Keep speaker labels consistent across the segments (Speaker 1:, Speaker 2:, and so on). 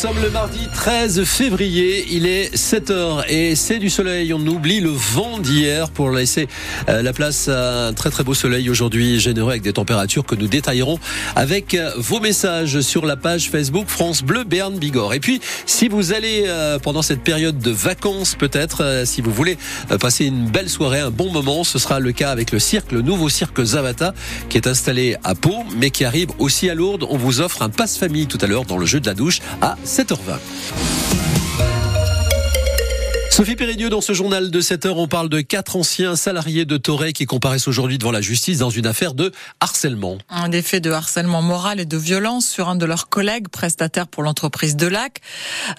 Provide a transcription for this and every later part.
Speaker 1: sommes le mardi 13 février, il est 7h et c'est du soleil. On oublie le vent d'hier pour laisser euh, la place à un très très beau soleil aujourd'hui généreux avec des températures que nous détaillerons avec euh, vos messages sur la page Facebook France Bleu Berne Bigorre. Et puis si vous allez euh, pendant cette période de vacances peut-être, si vous voulez passer une belle soirée, un bon moment, ce sera le cas avec le cirque, le nouveau cirque Zavata qui est installé à Pau mais qui arrive aussi à Lourdes. On vous offre un passe famille tout à l'heure dans le jeu de la douche à 7h20. Sophie Péridieu, dans ce journal de 7 heures, on parle de quatre anciens salariés de Toré qui comparaissent aujourd'hui devant la justice dans une affaire de harcèlement.
Speaker 2: Un effet de harcèlement moral et de violence sur un de leurs collègues prestataires pour l'entreprise de Lac.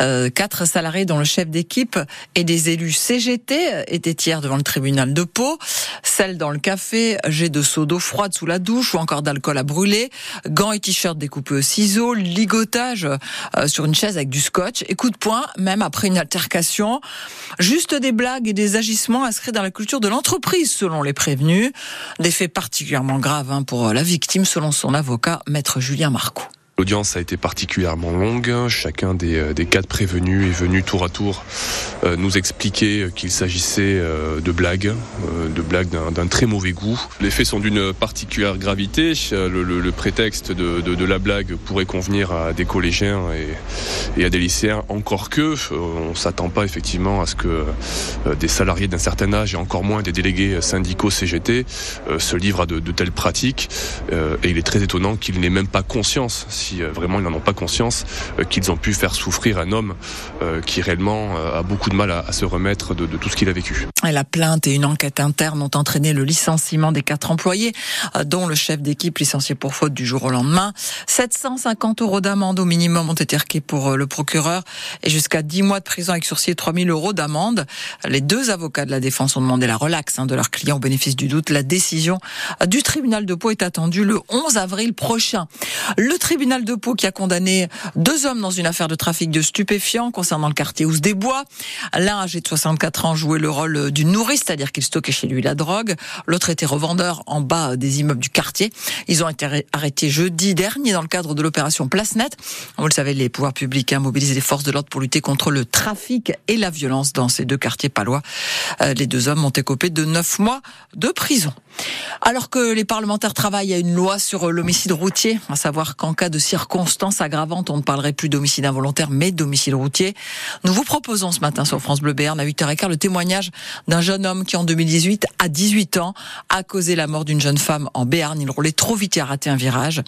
Speaker 2: Euh, quatre salariés dont le chef d'équipe et des élus CGT étaient hier devant le tribunal de Pau. Celle dans le café, jet de seau d'eau froide sous la douche ou encore d'alcool à brûler, gants et t-shirts découpés au ciseau, ligotage euh, sur une chaise avec du scotch et coup de poing même après une altercation. Juste des blagues et des agissements inscrits dans la culture de l'entreprise, selon les prévenus. Des faits particulièrement graves hein, pour la victime, selon son avocat, maître Julien Marco.
Speaker 3: L'audience a été particulièrement longue. Chacun des, euh, des quatre prévenus est venu tour à tour euh, nous expliquer qu'il s'agissait euh, de blagues, de blagues d'un très mauvais goût. Les faits sont d'une particulière gravité. Le, prétexte de, la blague pourrait convenir à des collégiens et, à des lycéens, encore que on s'attend pas effectivement à ce que des salariés d'un certain âge et encore moins des délégués syndicaux CGT se livrent à de, de telles pratiques. Et il est très étonnant qu'ils n'aient même pas conscience si euh, vraiment ils n'en ont pas conscience, euh, qu'ils ont pu faire souffrir un homme euh, qui réellement a beaucoup de mal à, se remettre de, tout ce qu'il a vécu.
Speaker 2: Et la plainte et une enquête interne ont entraîné le licenciement des quatre employés, dont le chef d'équipe licencié pour faute du jour au lendemain. 750 euros d'amende au minimum ont été requis pour le procureur et jusqu'à 10 mois de prison avec sursis et 3000 euros d'amende. Les deux avocats de la défense ont demandé la relaxe hein, de leurs clients au bénéfice du doute. La décision du tribunal de Pau est attendue le 11 avril prochain. Le tribunal tribunal de Pau qui a condamné deux hommes dans une affaire de trafic de stupéfiants concernant le quartier Ous des Bois. L'un, âgé de 64 ans, jouait le rôle d'une nourrice, c'est-à-dire qu'il stockait chez lui la drogue. L'autre était revendeur en bas des immeubles du quartier. Ils ont été arrêtés jeudi dernier dans le cadre de l'opération Place Net. Vous le savez, les pouvoirs publics mobilisé les forces de l'ordre pour lutter contre le trafic et la violence dans ces deux quartiers palois. Euh, les deux hommes ont écopé de neuf mois de prison. Alors que les parlementaires travaillent à une loi sur l'homicide routier, à savoir qu'en cas de circonstances aggravantes, on ne parlerait plus d'homicide involontaire, mais d'homicide routier. Nous vous proposons ce matin sur France Bleu Béarn à 8h15 le témoignage d'un jeune homme qui en 2018, à 18 ans, a causé la mort d'une jeune femme en Béarn. Il roulait trop vite et a raté un virage.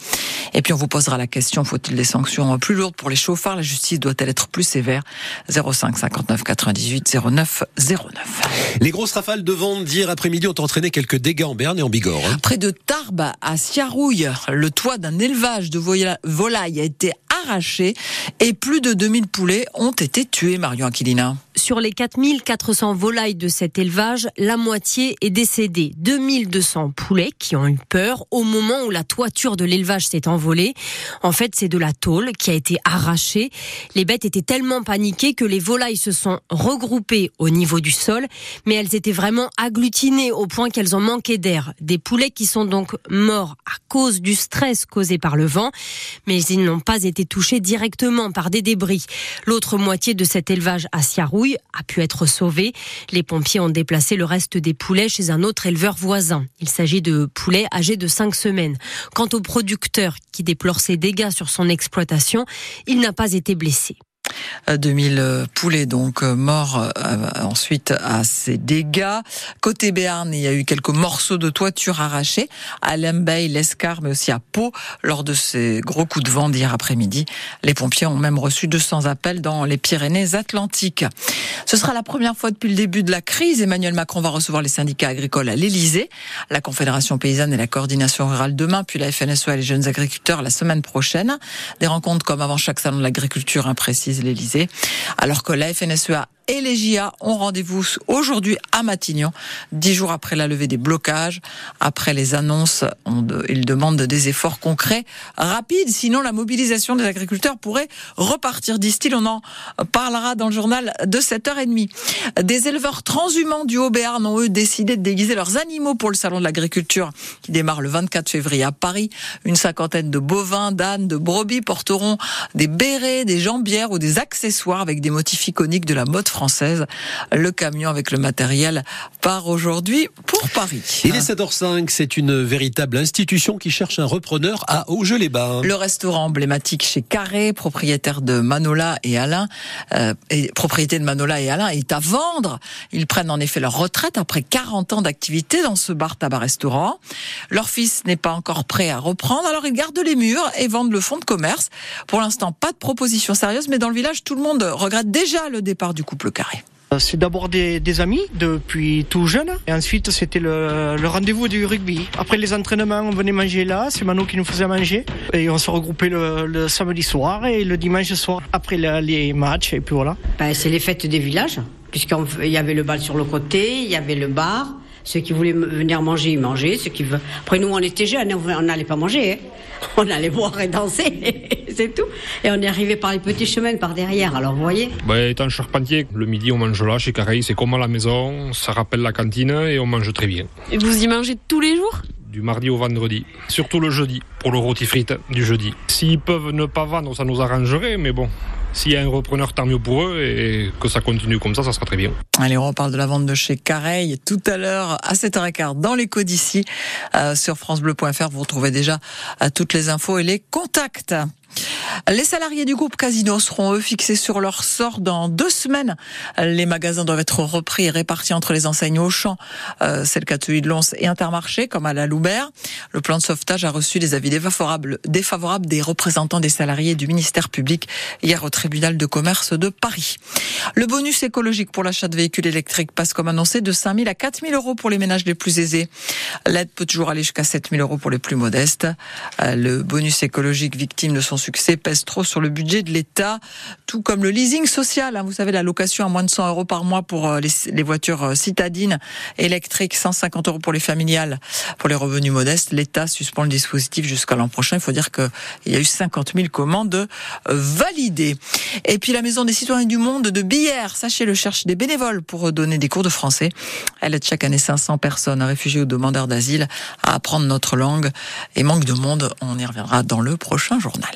Speaker 2: Et puis on vous posera la question, faut-il des sanctions plus lourdes pour les chauffards? La justice doit-elle être plus sévère? 05 59 98 09 09.
Speaker 1: Les grosses rafales de vent d'hier après-midi ont entraîné quelques dégâts en Béarn et en Bigorre. Hein.
Speaker 2: Près de Tarbes, à Siarouille, le toit d'un élevage de volailles a été arraché et plus de 2000 poulets ont été tués, Marion Aquilina.
Speaker 4: Sur les 4400 volailles de cet élevage, la moitié est décédée. 2200 poulets qui ont eu peur au moment où la toiture de l'élevage s'est envolée. En fait, c'est de la tôle qui a été arrachée. Les bêtes étaient tellement paniquées que les volailles se sont regroupées au niveau du sol, mais elles étaient vraiment agglutinées au point qu'elles ont manqué Des poulets qui sont donc morts à cause du stress causé par le vent, mais ils n'ont pas été touchés directement par des débris. L'autre moitié de cet élevage à Siarouille a pu être sauvée. Les pompiers ont déplacé le reste des poulets chez un autre éleveur voisin. Il s'agit de poulets âgés de 5 semaines. Quant au producteur qui déplore ses dégâts sur son exploitation, il n'a pas été blessé.
Speaker 2: 2000 euh, poulets donc euh, morts euh, ensuite à ces dégâts. Côté Béarn, il y a eu quelques morceaux de toiture arrachés à Lembeil, l'Escar, mais aussi à Pau lors de ces gros coups de vent d'hier après-midi. Les pompiers ont même reçu 200 appels dans les Pyrénées-Atlantiques. Ce sera la première fois depuis le début de la crise. Emmanuel Macron va recevoir les syndicats agricoles à l'Elysée, la Confédération paysanne et la coordination rurale demain, puis la FNSEA et les jeunes agriculteurs la semaine prochaine. Des rencontres comme avant chaque salon de l'agriculture, imprécise Alors que la FNSEA et les JA ont rendez-vous aujourd'hui à Matignon, dix jours après la levée des blocages. Après les annonces, ils demandent des efforts concrets, rapides, sinon la mobilisation des agriculteurs pourrait repartir, disent-ils. On en parlera dans le journal de 7h30. Des éleveurs transhumants du Haut-Béarn ont eux décidé de déguiser leurs animaux pour le salon de l'agriculture qui démarre le 24 février à Paris. Une cinquantaine de bovins, d'ânes, de brebis porteront des bérets, des jambières ou des accessoires avec des motifs iconiques de la mode française. Le camion avec le matériel part aujourd'hui pour Paris.
Speaker 1: Il est 7h05, c'est une véritable institution qui cherche un repreneur à Auge-les-Bains.
Speaker 2: Le restaurant emblématique chez Carré, propriétaire de Manola et Alain, euh, et propriété de Manola et Alain, est à vendre. Ils prennent en effet leur retraite après 40 ans d'activité dans ce bar tabac restaurant. Leur fils n'est pas encore prêt à reprendre, alors ils gardent les murs et vendent le fonds de commerce. Pour l'instant, pas de proposition sérieuse, mais dans le village, tout le monde regrette déjà le départ du couple Carré.
Speaker 5: C'est d'abord des, amis depuis tout jeune. Et ensuite, c'était le, rendez-vous du rugby. Après les entraînements, on venait manger là. C'est Mano qui nous faisait manger. Et on se regroupait le, samedi soir et le dimanche soir après les matchs. Et puis voilà.
Speaker 6: Ben, c'est les fêtes des villages. Puisqu'il y avait le bal sur le côté, il y avait le bar. Ceux qui voulaient venir manger, ils mangeaient. Ceux qui... Après, nous, on était jeunes, on n'allait pas manger. Hein. On allait boire et danser, c'est tout. Et on est arrivé par les petits chemins, par derrière. Alors, vous voyez
Speaker 7: bah, Étant charpentier, le midi, on mange là, chez Carré. C'est comme à la maison. Ça rappelle la cantine et on mange très bien.
Speaker 4: Et vous y mangez tous les jours?
Speaker 7: Du mardi au vendredi. Surtout le jeudi, pour le rôti frites du jeudi. S'ils peuvent ne pas vendre, ça nous arrangerait, mais bon, s'il y a un repreneur, tant mieux pour eux et que ça continue comme ça, ça sera très bien.
Speaker 2: Allez, on reparle de la vente de chez Careil tout à l'heure à 7h15 dans l'écho d'ici euh, sur francebleu.fr. Vous retrouvez déjà euh, toutes les infos et les contacts. Les salariés du groupe Casino seront eux fixés sur leur sort dans deux semaines. Les magasins doivent être repris et répartis entre les enseignes Auchan, euh, c'est le cas de Lons et Intermarché, comme à la Loubert. Le plan de sauvetage a reçu des avis défavorables, des représentants des salariés du ministère public hier au tribunal de commerce de Paris. Le bonus écologique pour l'achat de véhicules électriques passe comme annoncé de 5 000 à 4 000 euros pour les ménages les plus aisés. L'aide peut toujours aller jusqu'à 7 000 euros pour les plus modestes. Euh, le bonus écologique victime de son succès pèse trop sur le budget de l'État, tout comme le leasing social. Hein. Vous savez, la location à moins de 100 euros par mois pour euh, les, voitures euh, citadines électriques, 150 euros pour les familiales, pour les revenus modestes. L'État suspend le dispositif jusqu'à l'an prochain. Il faut dire qu'il y a eu 50 000 commandes validées. Et puis la Maison des citoyens du monde de Billère, sachez-le, cherche des bénévoles pour donner des cours de français. Elle aide chaque année 500 personnes, réfugiés ou demandeurs d'asile, à apprendre notre langue. Et manque de monde, on y reviendra dans le prochain journal.